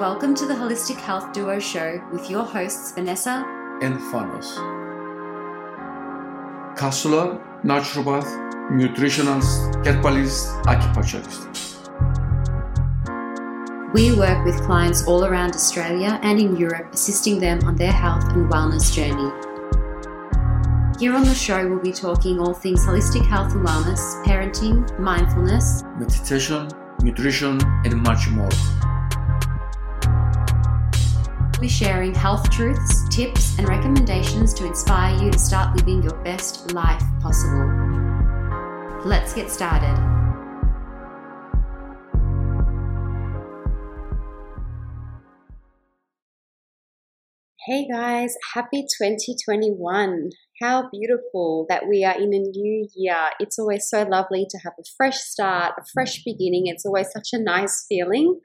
Welcome to the Holistic Health Duo Show with your hosts Vanessa and Fanos. Counselor, naturopath, nutritionist, herbalist, acupuncturist. We work with clients all around Australia and in Europe, assisting them on their health and wellness journey. Here on the show, we'll be talking all things holistic health and wellness, parenting, mindfulness, meditation, nutrition, and much more. Be sharing health truths, tips, and recommendations to inspire you to start living your best life possible. Let's get started. Hey guys, happy 2021. How beautiful that we are in a new year. It's always so lovely to have a fresh start, a fresh beginning. It's always such a nice feeling.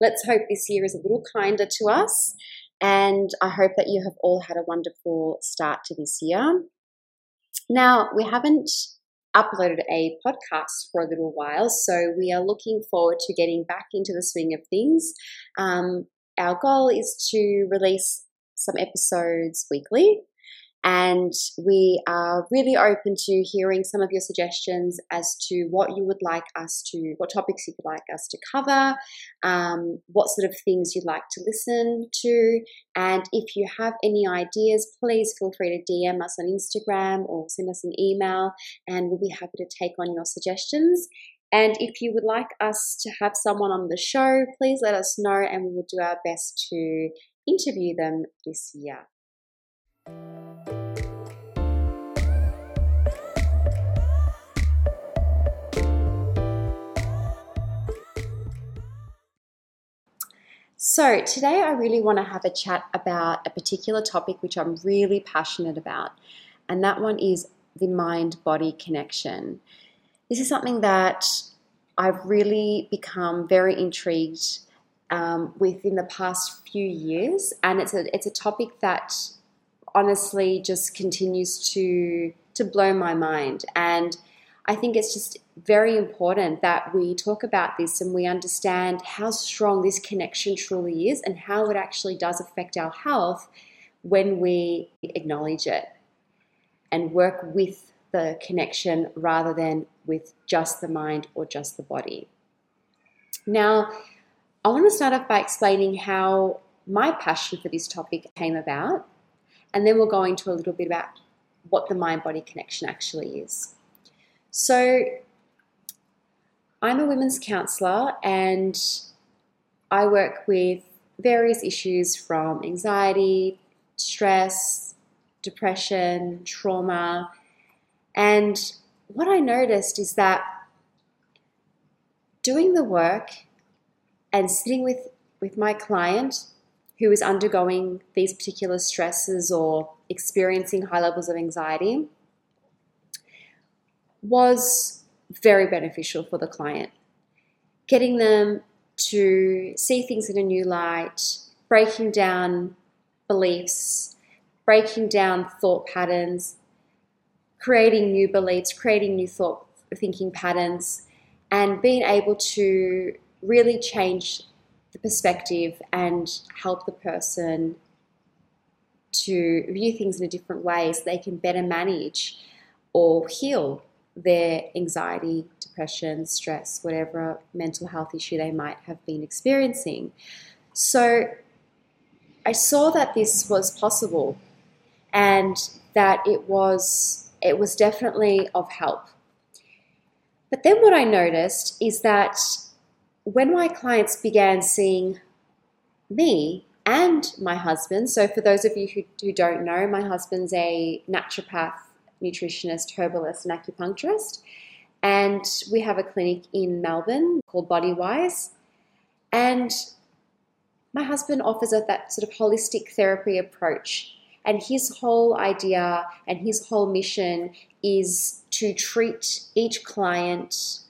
Let's hope this year is a little kinder to us. And I hope that you have all had a wonderful start to this year. Now, we haven't uploaded a podcast for a little while, so we are looking forward to getting back into the swing of things. Um, our goal is to release some episodes weekly. And we are really open to hearing some of your suggestions as to what you would like us to, what topics you'd like us to cover, um, what sort of things you'd like to listen to. And if you have any ideas, please feel free to DM us on Instagram or send us an email, and we'll be happy to take on your suggestions. And if you would like us to have someone on the show, please let us know, and we will do our best to interview them this year. So, today I really want to have a chat about a particular topic which I'm really passionate about, and that one is the mind body connection. This is something that I've really become very intrigued um, within the past few years, and it's a it's a topic that honestly just continues to to blow my mind. And I think it's just very important that we talk about this and we understand how strong this connection truly is and how it actually does affect our health when we acknowledge it and work with the connection rather than with just the mind or just the body. Now, I want to start off by explaining how my passion for this topic came about, and then we'll go into a little bit about what the mind body connection actually is. So, I'm a women's counsellor and I work with various issues from anxiety, stress, depression, trauma. And what I noticed is that doing the work and sitting with, with my client who is undergoing these particular stresses or experiencing high levels of anxiety was very beneficial for the client. Getting them to see things in a new light, breaking down beliefs, breaking down thought patterns, creating new beliefs, creating new thought thinking patterns, and being able to really change the perspective and help the person to view things in a different way so they can better manage or heal their anxiety, depression, stress, whatever mental health issue they might have been experiencing. So I saw that this was possible and that it was it was definitely of help. But then what I noticed is that when my clients began seeing me and my husband, so for those of you who, who don't know, my husband's a naturopath, nutritionist, herbalist, and acupuncturist. And we have a clinic in Melbourne called Bodywise. And my husband offers a, that sort of holistic therapy approach. And his whole idea and his whole mission is to treat each client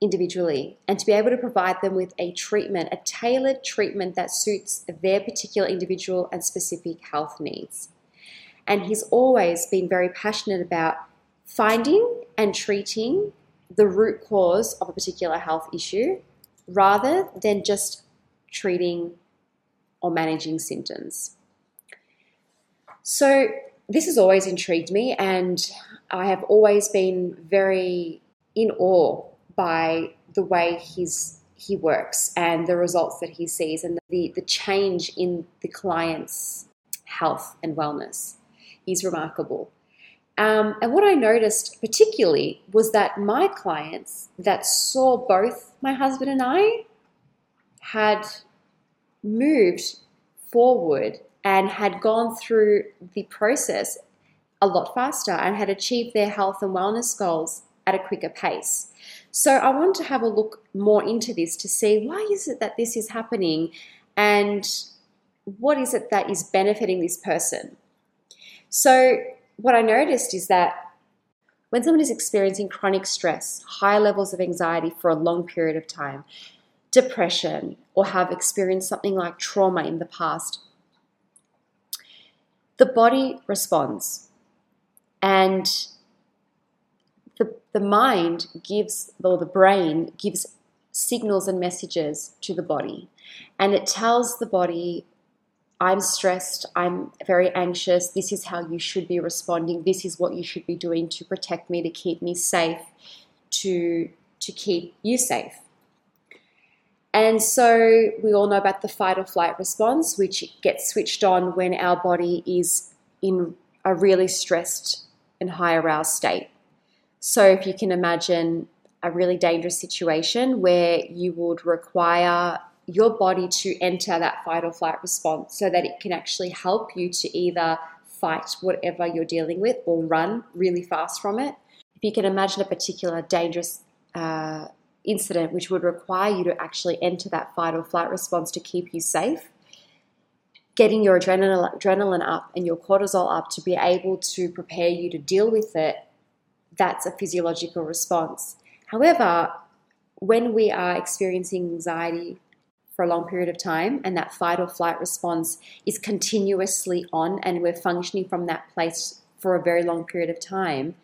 individually and to be able to provide them with a treatment, a tailored treatment that suits their particular individual and specific health needs. And he's always been very passionate about finding and treating the root cause of a particular health issue rather than just treating or managing symptoms. So, this has always intrigued me, and I have always been very in awe by the way he's, he works and the results that he sees and the, the change in the client's health and wellness. is remarkable. Um, and what I noticed particularly was that my clients that saw both my husband and I had moved forward and had gone through the process a lot faster and had achieved their health and wellness goals at a quicker pace. So I want to have a look more into this to see why is it that this is happening and what is it that is benefiting this person. So what I noticed is that when someone is experiencing chronic stress, high levels of anxiety for a long period of time, depression, or have experienced something like trauma in the past, the body responds. And the, the mind gives, or the brain gives signals and messages to the body. And it tells the body I'm stressed, I'm very anxious, this is how you should be responding, this is what you should be doing to protect me, to keep me safe, to, to keep you safe. And so we all know about the fight or flight response, which gets switched on when our body is in a really stressed and high aroused state. So if you can imagine a really dangerous situation where you would require your body to enter that fight or flight response so that it can actually help you to either fight whatever you're dealing with or run really fast from it. If you can imagine a particular dangerous uh, incident which would require you to actually enter that fight or flight response to keep you safe, getting your adrenaline, adrenaline up and your cortisol up to be able to prepare you to deal with it, that's a physiological response. However, when we are experiencing anxiety, for a long period of time and that fight or flight response is continuously on and we're functioning from that place for a very long period of time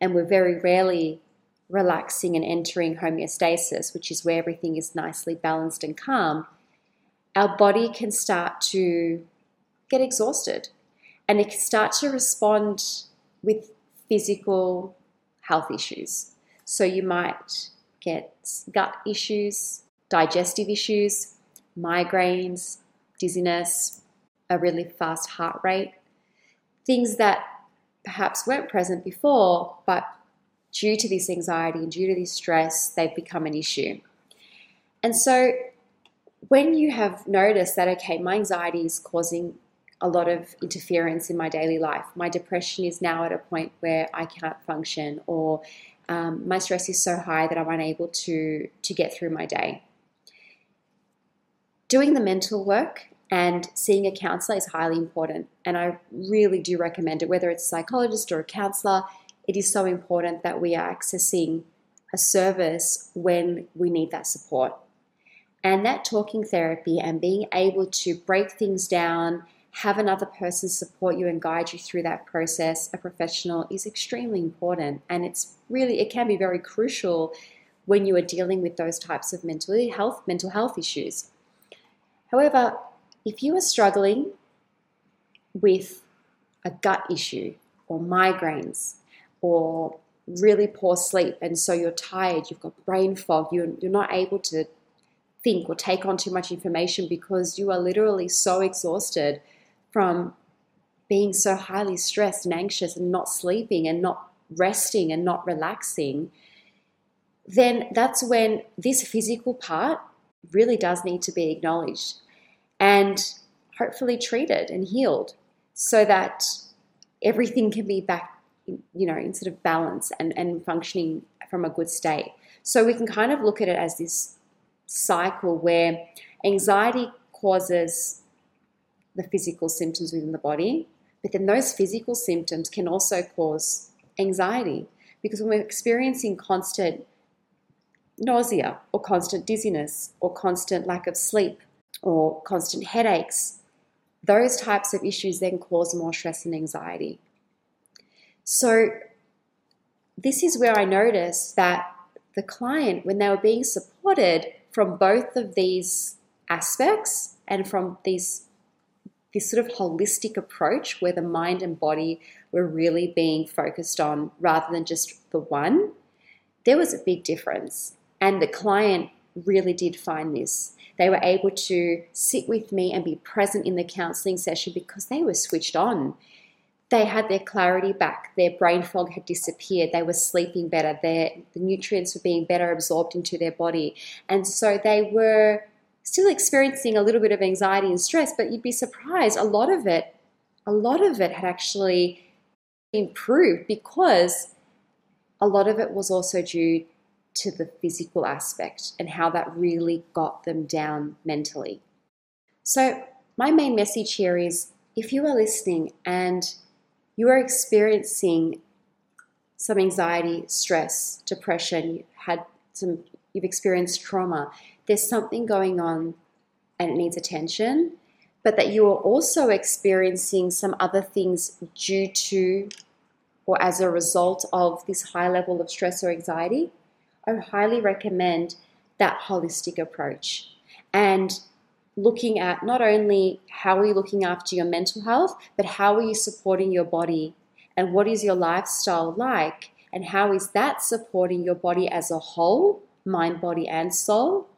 and we're very rarely relaxing and entering homeostasis, which is where everything is nicely balanced and calm, our body can start to get exhausted and it can start to respond with physical health issues. So you might get gut issues, digestive issues, migraines, dizziness, a really fast heart rate, things that perhaps weren't present before, but due to this anxiety and due to this stress, they've become an issue. And so when you have noticed that, okay, my anxiety is causing a lot of interference in my daily life, my depression is now at a point where I cannot function, or um, my stress is so high that I'm unable to, to get through my day doing the mental work and seeing a counselor is highly important. And I really do recommend it, whether it's a psychologist or a counselor. It is so important that we are accessing a service when we need that support. And that talking therapy and being able to break things down, have another person support you and guide you through that process, a professional, is extremely important. And it's really, it can be very crucial when you are dealing with those types of mental health, mental health issues. However, if you are struggling with a gut issue or migraines or really poor sleep and so you're tired, you've got brain fog, you're, you're not able to think or take on too much information because you are literally so exhausted from being so highly stressed and anxious and not sleeping and not resting and not relaxing, then that's when this physical part really does need to be acknowledged and hopefully treated and healed so that everything can be back, you know, in sort of balance and, and functioning from a good state. So we can kind of look at it as this cycle where anxiety causes the physical symptoms within the body, but then those physical symptoms can also cause anxiety because when we're experiencing constant nausea or constant dizziness or constant lack of sleep or constant headaches, those types of issues then cause more stress and anxiety. So, this is where I noticed that the client, when they were being supported from both of these aspects and from these this sort of holistic approach where the mind and body were really being focused on rather than just the one, there was a big difference. And the client really did find this. They were able to sit with me and be present in the counseling session because they were switched on. They had their clarity back, their brain fog had disappeared, they were sleeping better, their, the nutrients were being better absorbed into their body. And so they were still experiencing a little bit of anxiety and stress, but you'd be surprised a lot of it, a lot of it had actually improved because a lot of it was also due to the physical aspect and how that really got them down mentally. So, my main message here is if you are listening and you are experiencing some anxiety, stress, depression, you had some you've experienced trauma, there's something going on and it needs attention, but that you are also experiencing some other things due to or as a result of this high level of stress or anxiety, I highly recommend that holistic approach. And looking at not only how are you looking after your mental health, but how are you supporting your body? And what is your lifestyle like? And how is that supporting your body as a whole, mind, body, and soul.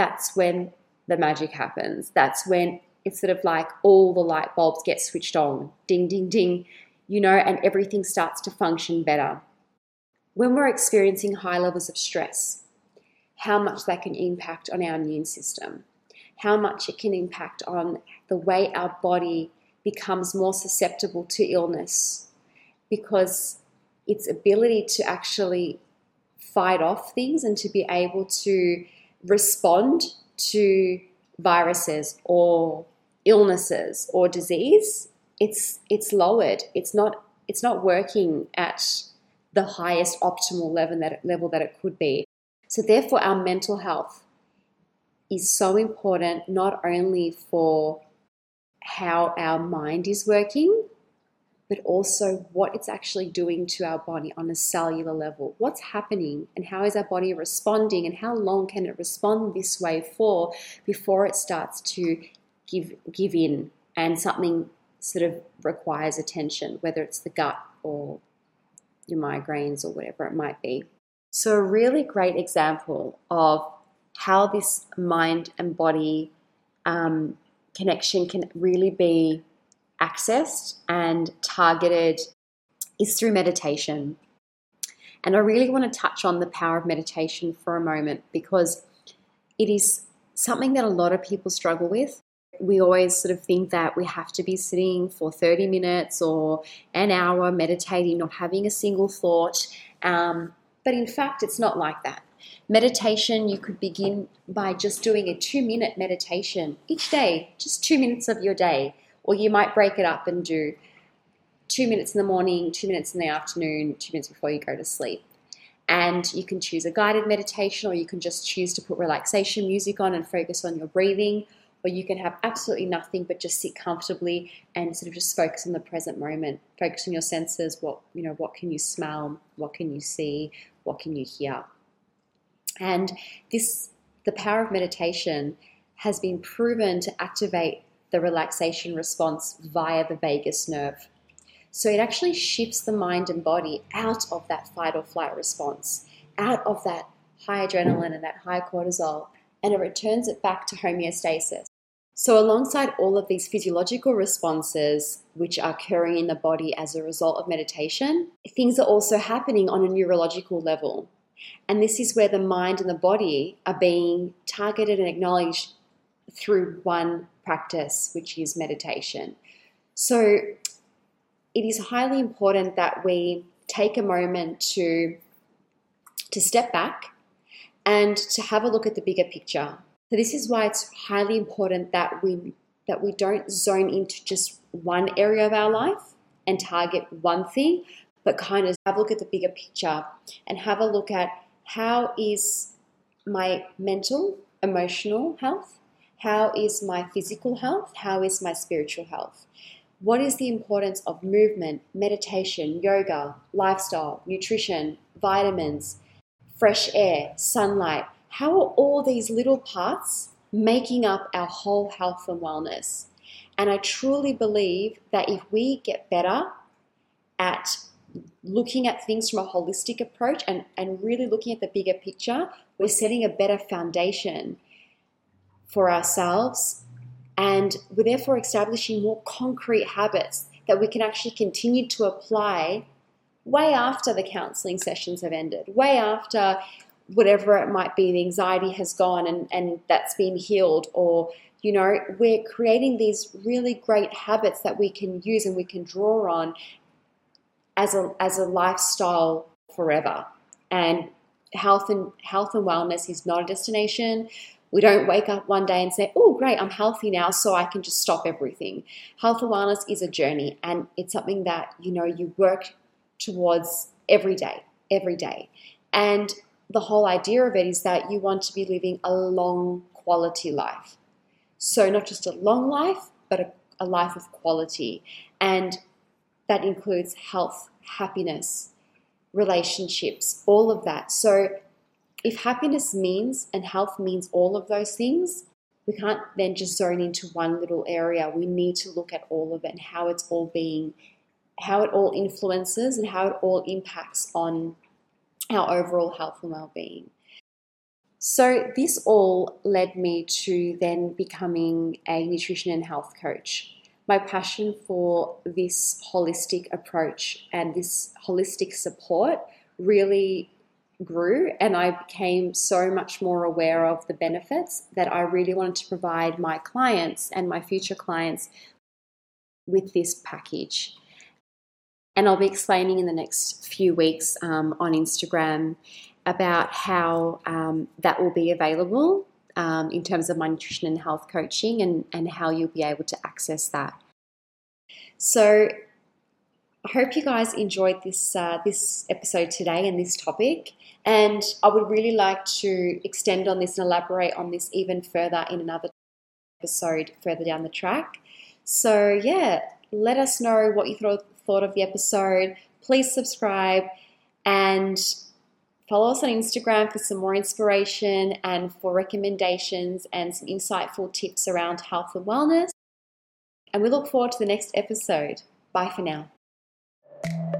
That's when the magic happens. That's when it's sort of like all the light bulbs get switched on ding, ding, ding, you know, and everything starts to function better when we're experiencing high levels of stress, how much that can impact on our immune system, how much it can impact on the way our body becomes more susceptible to illness because its ability to actually fight off things and to be able to respond to viruses or illnesses or disease it's it's lowered it's not it's not working at the highest optimal level that, level that it could be. So, therefore, our mental health is so important not only for how our mind is working, but also what it's actually doing to our body on a cellular level. What's happening and how is our body responding, and how long can it respond this way for before it starts to give, give in and something sort of requires attention, whether it's the gut or your migraines or whatever it might be. So, a really great example of how this mind and body um, connection can really be accessed and targeted is through meditation. And I really want to touch on the power of meditation for a moment because it is something that a lot of people struggle with we always sort of think that we have to be sitting for 30 minutes or an hour meditating, not having a single thought. Um, but in fact, it's not like that. Meditation, you could begin by just doing a two minute meditation each day, just two minutes of your day. Or you might break it up and do two minutes in the morning, two minutes in the afternoon, two minutes before you go to sleep. And you can choose a guided meditation, or you can just choose to put relaxation music on and focus on your breathing or you can have absolutely nothing but just sit comfortably and sort of just focus on the present moment focus on your senses what you know what can you smell what can you see what can you hear and this the power of meditation has been proven to activate the relaxation response via the vagus nerve so it actually shifts the mind and body out of that fight or flight response out of that high adrenaline and that high cortisol and it returns it back to homeostasis. So, alongside all of these physiological responses which are occurring in the body as a result of meditation, things are also happening on a neurological level. And this is where the mind and the body are being targeted and acknowledged through one practice, which is meditation. So, it is highly important that we take a moment to, to step back and to have a look at the bigger picture. So this is why it's highly important that we that we don't zone into just one area of our life and target one thing, but kind of have a look at the bigger picture and have a look at how is my mental, emotional health, how is my physical health, how is my spiritual health. What is the importance of movement, meditation, yoga, lifestyle, nutrition, vitamins, fresh air, sunlight? How are all these little parts making up our whole health and wellness. And I truly believe that if we get better at looking at things from a holistic approach and, and really looking at the bigger picture, we're setting a better foundation for ourselves. And we're therefore establishing more concrete habits that we can actually continue to apply way after the counseling sessions have ended, way after whatever it might be, the anxiety has gone and, and that's been healed, or you know, we're creating these really great habits that we can use and we can draw on as a as a lifestyle forever. And health and health and wellness is not a destination. We don't wake up one day and say, "Oh, great, I'm healthy now, so I can just stop everything." Health and wellness is a journey, and it's something that you know you work towards every day, every day. And the whole idea of it is that you want to be living a long quality life. So, not just a long life, but a, a life of quality. And that includes health, happiness, relationships, all of that. So, if happiness means and health means all of those things, we can't then just zone into one little area. We need to look at all of it and how it's all being, how it all influences and how it all impacts on our overall health and well-being. So this all led me to then becoming a nutrition and health coach. My passion for this holistic approach and this holistic support really grew and I became so much more aware of the benefits that I really wanted to provide my clients and my future clients with this package. And I'll be explaining in the next few weeks um, on Instagram about how um, that will be available um, in terms of my nutrition and health coaching and, and how you'll be able to access that. So, I hope you guys enjoyed this uh, this episode today and this topic. And I would really like to extend on this and elaborate on this even further in another episode further down the track. So yeah, let us know what you thought thought of the episode. Please subscribe and follow us on Instagram for some more inspiration and for recommendations and some insightful tips around health and wellness. And we look forward to the next episode. Bye for now thank you